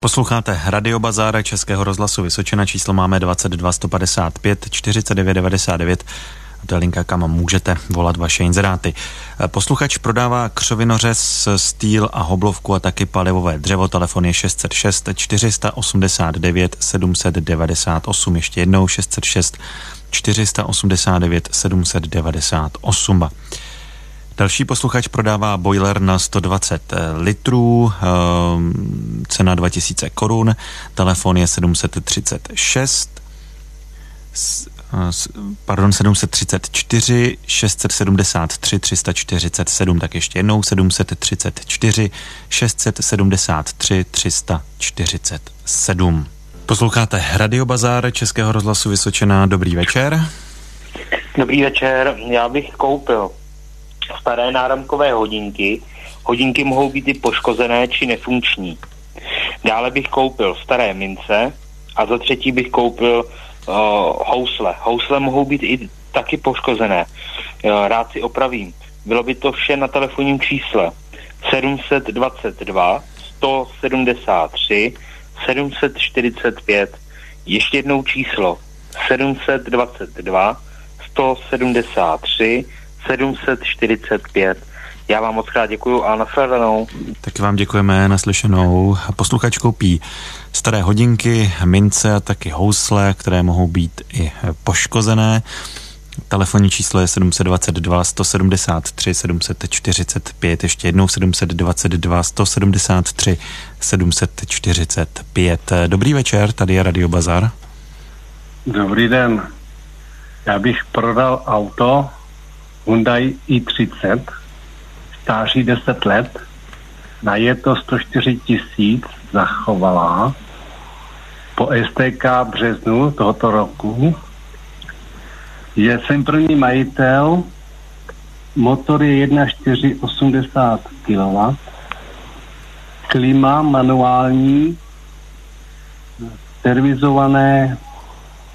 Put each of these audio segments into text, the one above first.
Posloucháte Radio Bazára Českého rozhlasu Vysočina, číslo máme 22 155 49 99 to je linka, kam můžete volat vaše inzeráty. Posluchač prodává křovinořez, stýl a hoblovku a taky palivové dřevo. Telefon je 606 489 798. Ještě jednou 606 489 798. Další posluchač prodává boiler na 120 litrů, ehm, cena 2000 korun, telefon je 736, pardon, 734, 673, 347, tak ještě jednou 734, 673, 347. Posloucháte Radio Bazár Českého rozhlasu Vysočená. Dobrý večer. Dobrý večer. Já bych koupil staré náramkové hodinky. Hodinky mohou být i poškozené či nefunkční. Dále bych koupil staré mince a za třetí bych koupil uh, housle. Housle mohou být i taky poškozené. Uh, rád si opravím. Bylo by to vše na telefonním čísle 722 173 745. Ještě jednou číslo 722 173 745. Já vám moc krát děkuju a nasledanou. Taky vám děkujeme, naslyšenou. Posluchač koupí staré hodinky, mince a taky housle, které mohou být i poškozené. Telefonní číslo je 722 173 745, ještě jednou 722 173 745. Dobrý večer, tady je Radio Bazar. Dobrý den. Já bych prodal auto Hyundai i30, stáří 10 let, na je to 104 tisíc zachovalá, po STK březnu tohoto roku. Je jsem první majitel, motor je 1,480 kW, klima manuální, servizované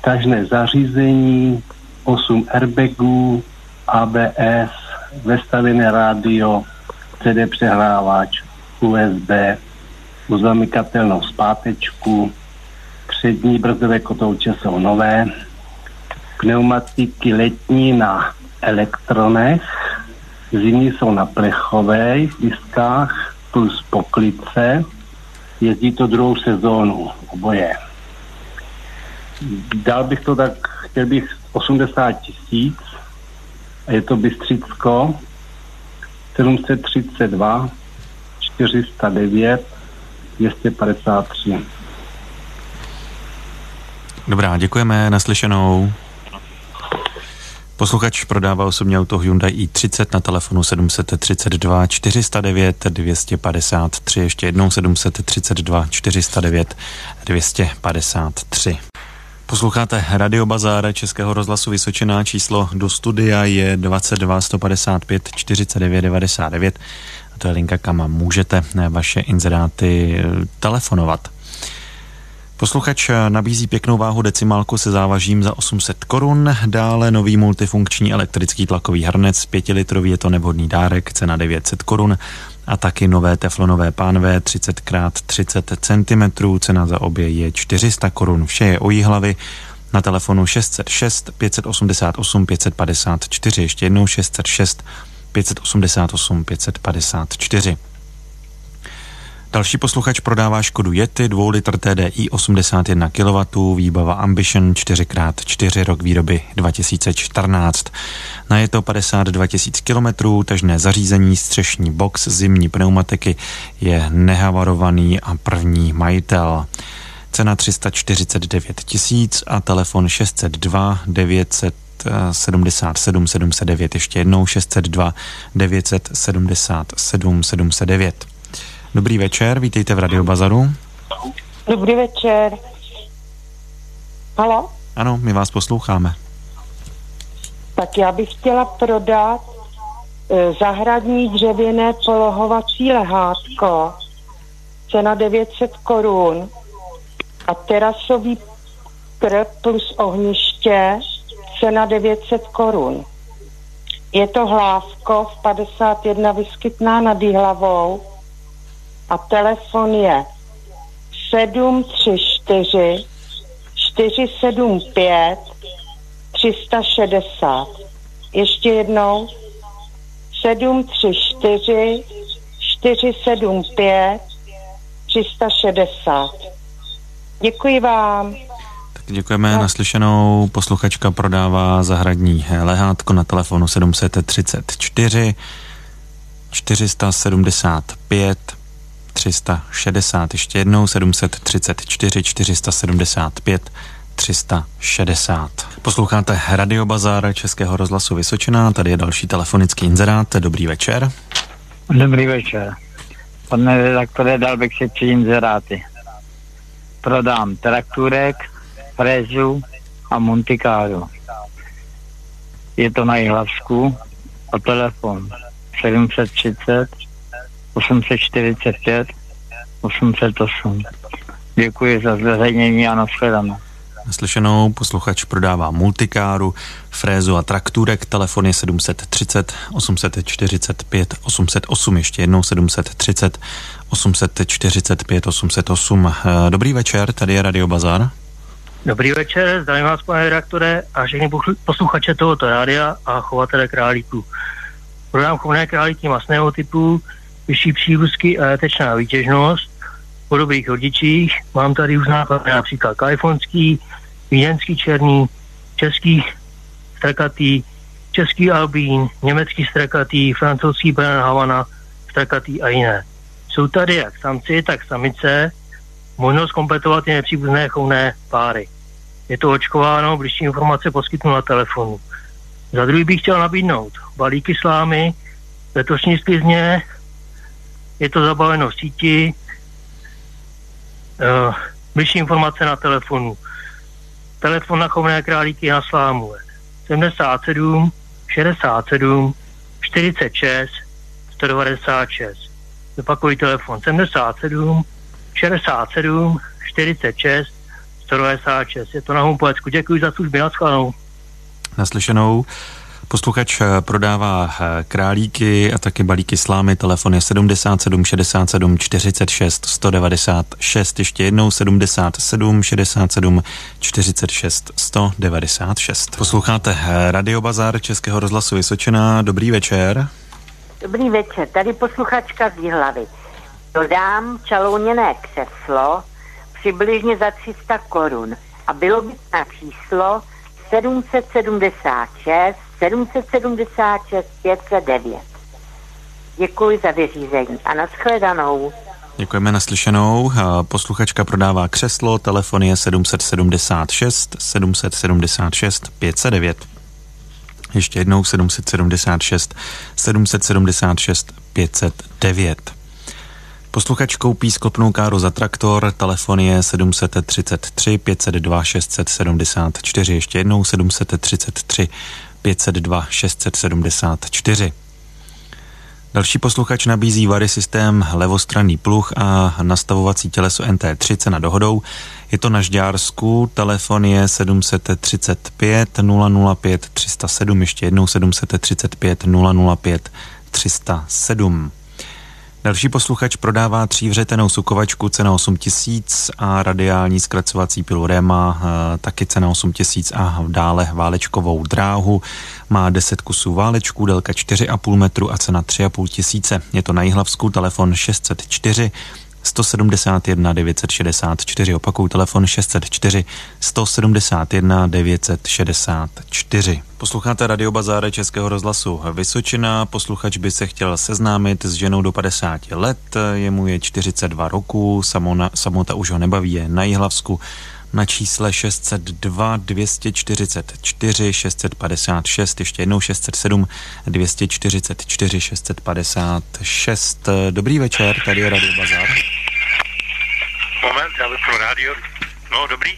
tažné zařízení, 8 airbagů, ABS, vestavené rádio, CD přehrávač, USB, uzamykatelnou zpátečku, přední brzdové kotouče jsou nové, pneumatiky letní na elektronech, zimní jsou na plechových diskách plus poklice, jezdí to druhou sezónu, oboje. Dal bych to tak, chtěl bych 80 tisíc, je to Bystřicko 732 409 253. Dobrá, děkujeme, naslyšenou. Posluchač prodává osobní auto Hyundai i30 na telefonu 732 409 253, ještě jednou 732 409 253. Posloucháte Radio Bazára Českého rozhlasu Vysočená. Číslo do studia je 22 155 49 99. A to je linka, kam můžete vaše inzeráty eh, telefonovat. Posluchač nabízí pěknou váhu decimálku se závažím za 800 korun, dále nový multifunkční elektrický tlakový hrnec, 5 litrový je to nevhodný dárek, cena 900 korun. A taky nové teflonové pánve 30 x 30 cm, cena za obě je 400 korun, vše je o hlavy na telefonu 606 588 554, ještě jednou 606 588 554. Další posluchač prodává Škodu Yeti, 2 litr TDI 81 kW, výbava Ambition 4x4 rok výroby 2014. Na je to 52 000 km, tažné zařízení, střešní box, zimní pneumatiky je nehavarovaný a první majitel. Cena 349 tisíc a telefon 602 900 77 709, ještě jednou 602 977 709. Dobrý večer, vítejte v Radio Bazaru. Dobrý večer. Halo? Ano, my vás posloucháme. Tak já bych chtěla prodat e, zahradní dřevěné polohovací lehátko, cena 900 korun a terasový krb plus ohniště, cena 900 korun. Je to hlávko v 51 vyskytná nad hlavou a telefon je 734 475 360. Ještě jednou 734 475 360. Děkuji vám. Tak děkujeme. No. Naslyšenou posluchačka prodává zahradní lehátko na telefonu 734 475 360. Ještě jednou 734 475 360. Posloucháte Radio Bazár Českého rozhlasu Vysočina, tady je další telefonický inzerát. Dobrý večer. Dobrý večer. Pane redaktore, dal bych si tři inzeráty. Prodám traktůrek, frézu a Montikáru. Je to na Jihlavsku a telefon 730 845 808. Děkuji za zveřejnění a nashledanou. Naslyšenou posluchač prodává multikáru, frézu a traktůrek. Telefon je 730 845 808. Ještě jednou 730 845 808. Dobrý večer, tady je Radio Bazar. Dobrý večer, zdravím vás, pane redaktore, a všechny posluchače tohoto rádia a chovatele králíků. Prodám chovné králíky masného typu, vyšší přírůzky a jatečná výtěžnost, po dobrých rodičích. Mám tady už náklady například kalifornský, vídeňský černý, český strakatý, český albín, německý strakatý, francouzský Bran Havana, strakatý a jiné. Jsou tady jak samci, tak samice, možnost kompletovat i nepříbuzné chovné páry. Je to očkováno, blížší informace poskytnu na telefonu. Za druhý bych chtěl nabídnout balíky slámy, letošní sklizně, je to zabaveno v síti, uh, blížší informace na telefonu. Telefon na chovné králíky na slámu 77 67 46 196. Zopakuji telefon 77 67 46 196. Je to na Humplecku. Děkuji za služby. Naschledanou. Naslyšenou. Posluchač eh, prodává eh, králíky a taky balíky slámy. Telefon je 77 67 46 196. Ještě jednou 77 67 46 196. Posloucháte eh, Radio Bazar Českého rozhlasu Vysočina. Dobrý večer. Dobrý večer, tady posluchačka z Jihlavy. Dodám čalouněné křeslo přibližně za 300 korun a bylo by na číslo 776 776 509. Děkuji za vyřízení a nashledanou. Děkujeme naslyšenou. Posluchačka prodává křeslo, telefon je 776 776 509. Ještě jednou 776 776 509. Posluchač koupí sklopnou káru za traktor, telefon je 733 502 674, ještě jednou 733 502 674. Další posluchač nabízí Vary systém levostranný pluh a nastavovací těleso NT3 cena dohodou. Je to na Žďársku, telefon je 735 005 307, ještě jednou 735 005 307. Další posluchač prodává třívřetenou sukovačku cena 8 tisíc a radiální zkracovací pilu Rema eh, taky cena 8 tisíc a dále válečkovou dráhu. Má 10 kusů válečků, délka 4,5 metru a cena 3,5 tisíce. Je to na Jihlavsku, telefon 604 171 964, opakuju telefon 604 171 964. Posloucháte Radio Bazáre Českého rozhlasu Vysočina. Posluchač by se chtěl seznámit s ženou do 50 let, jemu je 42 roku, samona, samota už ho nebaví, je na Jihlavsku na čísle 602 244 656, ještě jednou 607 244 656. Dobrý večer, tady je Radio Bazar. Moment, já vypnu rádio. No, dobrý.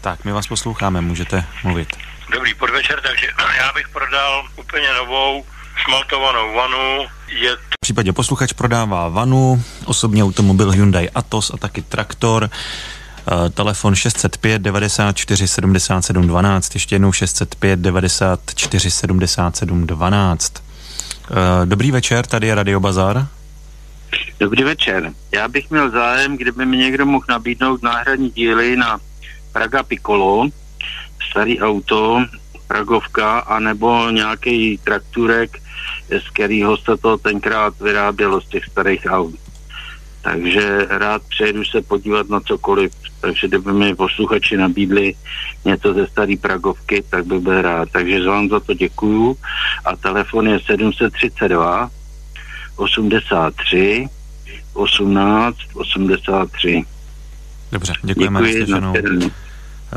Tak, my vás posloucháme, můžete mluvit. Dobrý podvečer, takže já bych prodal úplně novou smaltovanou vanu. Je t- v případě posluchač prodává vanu, osobní automobil Hyundai Atos a taky traktor. Uh, telefon 605 94 77 12, ještě jednou 605 94 77 12. Uh, dobrý večer, tady je Radio Bazar. Dobrý večer. Já bych měl zájem, kdyby mi někdo mohl nabídnout náhradní díly na Praga Piccolo, starý auto, Pragovka, anebo nějaký trakturek, z kterého se to tenkrát vyrábělo z těch starých aut. Takže rád přejdu se podívat na cokoliv. Takže kdyby mi posluchači nabídli něco ze staré Pragovky, tak bych byl rád. Takže vám za to děkuju. A telefon je 732 83 18 83. Dobře, děkujeme Děkuji, nashledanou.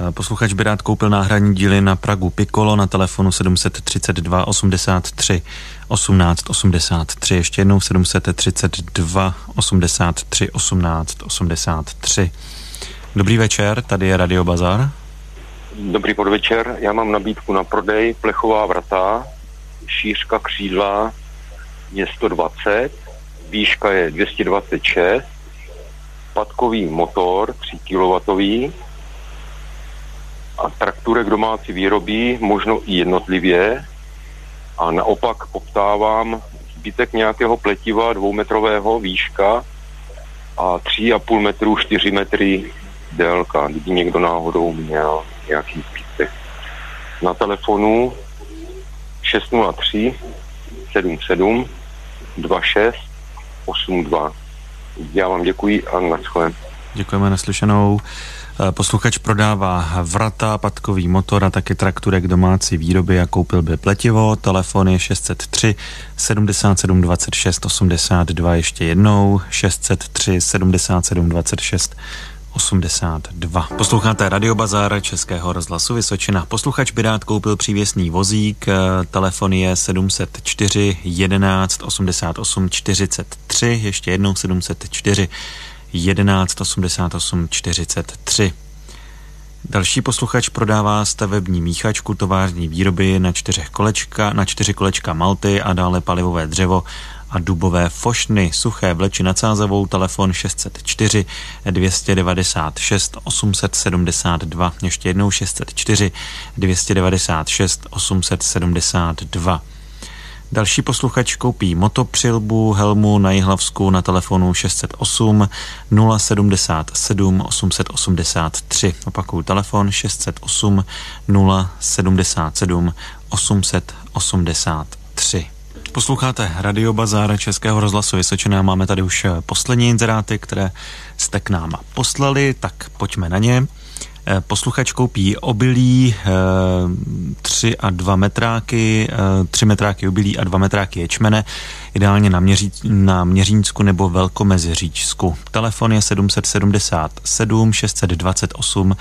Eh, Posluchač by rád koupil náhradní díly na Pragu Piccolo na telefonu 732 83 18 83. Ještě jednou 732 83 18 83. Dobrý večer, tady je Radio Bazar. Dobrý podvečer, já mám nabídku na prodej plechová vrata, šířka křídla je 120, výška je 226, patkový motor 3 kW a trakturek domácí výroby, možno i jednotlivě. A naopak poptávám zbytek nějakého pletiva dvoumetrového výška a 3,5 metru, 4 metry délka, kdyby někdo náhodou měl nějaký zbytek. Na telefonu 603 77 26 82. Já vám děkuji a naschle. Děkujeme naslyšenou. Eh, Posluchač prodává vrata, patkový motor a taky trakturek domácí výroby a koupil by pletivo. Telefon je 603 77 26 82 ještě jednou 603 77 26 82. Posloucháte Radio Bazar Českého rozhlasu Vysočina. Posluchač by rád koupil přívěsný vozík, eh, telefon je 704 11 88 43, ještě jednou 704 11 88 43. Další posluchač prodává stavební míchačku tovární výroby na čtyřech kolečka, na čtyři kolečka malty a dále palivové dřevo a dubové fošny, suché vleči nad Sázavou, telefon 604 296 872, ještě jednou 604 296 872. Další posluchač koupí motopřilbu Helmu na Jihlavsku na telefonu 608 077 883. Opakuju telefon 608 077 883. Posloucháte Radio Bazar Českého rozhlasu Vysočina. Máme tady už poslední inzeráty, které jste k nám poslali, tak pojďme na ně. Eh, Posluchač koupí obilí, 3 a 2 metráky, 3 metráky obilí a 2 metráky ječmene, ideálně na, měří, na Měřínsku nebo Velkomeziříčsku. Telefon je 777 628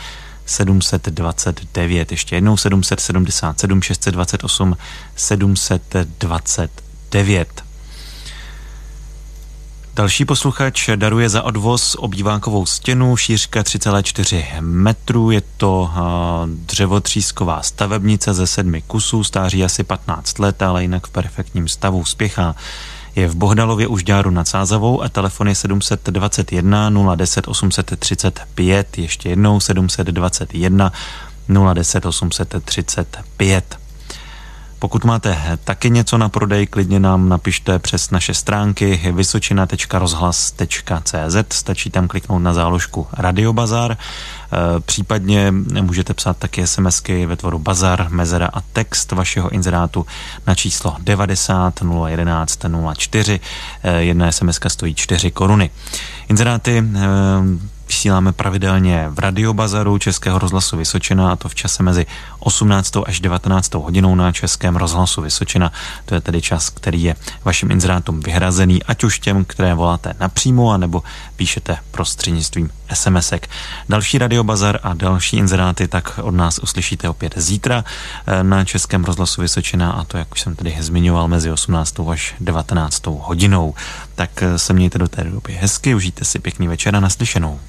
729, ještě jednou 777 628 729. Další posluchač daruje za odvoz obývákovou stěnu, šířka 3,4 metrů, je to dřevotřísková stavebnice ze sedmi kusů, stáří asi 15 let, ale jinak v perfektním stavu spěchá. Je v Bohdalově už Žďáru nad Sázavou a telefon je 721 010 835, ještě jednou 721 010 835. Pokud máte taky něco na prodej, klidně nám napište přes naše stránky vysočina.rozhlas.cz, stačí tam kliknout na záložku Radiobazar, případně můžete psát taky SMSky ve tvoru bazar, mezera a text vašeho inzerátu na číslo 90 011 04. Jedna SMS stojí 4 koruny. Inzeráty vysíláme pravidelně v Radiobazaru Českého rozhlasu Vysočina a to v čase mezi 18. až 19. hodinou na Českém rozhlasu Vysočina. To je tedy čas, který je vašim inzerátům vyhrazený, ať už těm, které voláte napřímo, anebo píšete prostřednictvím SMSek. Další Radiobazar a další inzeráty tak od nás uslyšíte opět zítra eh, na Českém rozhlasu Vysočina a to, jak už jsem tedy zmiňoval, mezi 18. až 19. hodinou. Tak eh, se mějte do té doby hezky, užijte si pěkný večer a naslyšenou.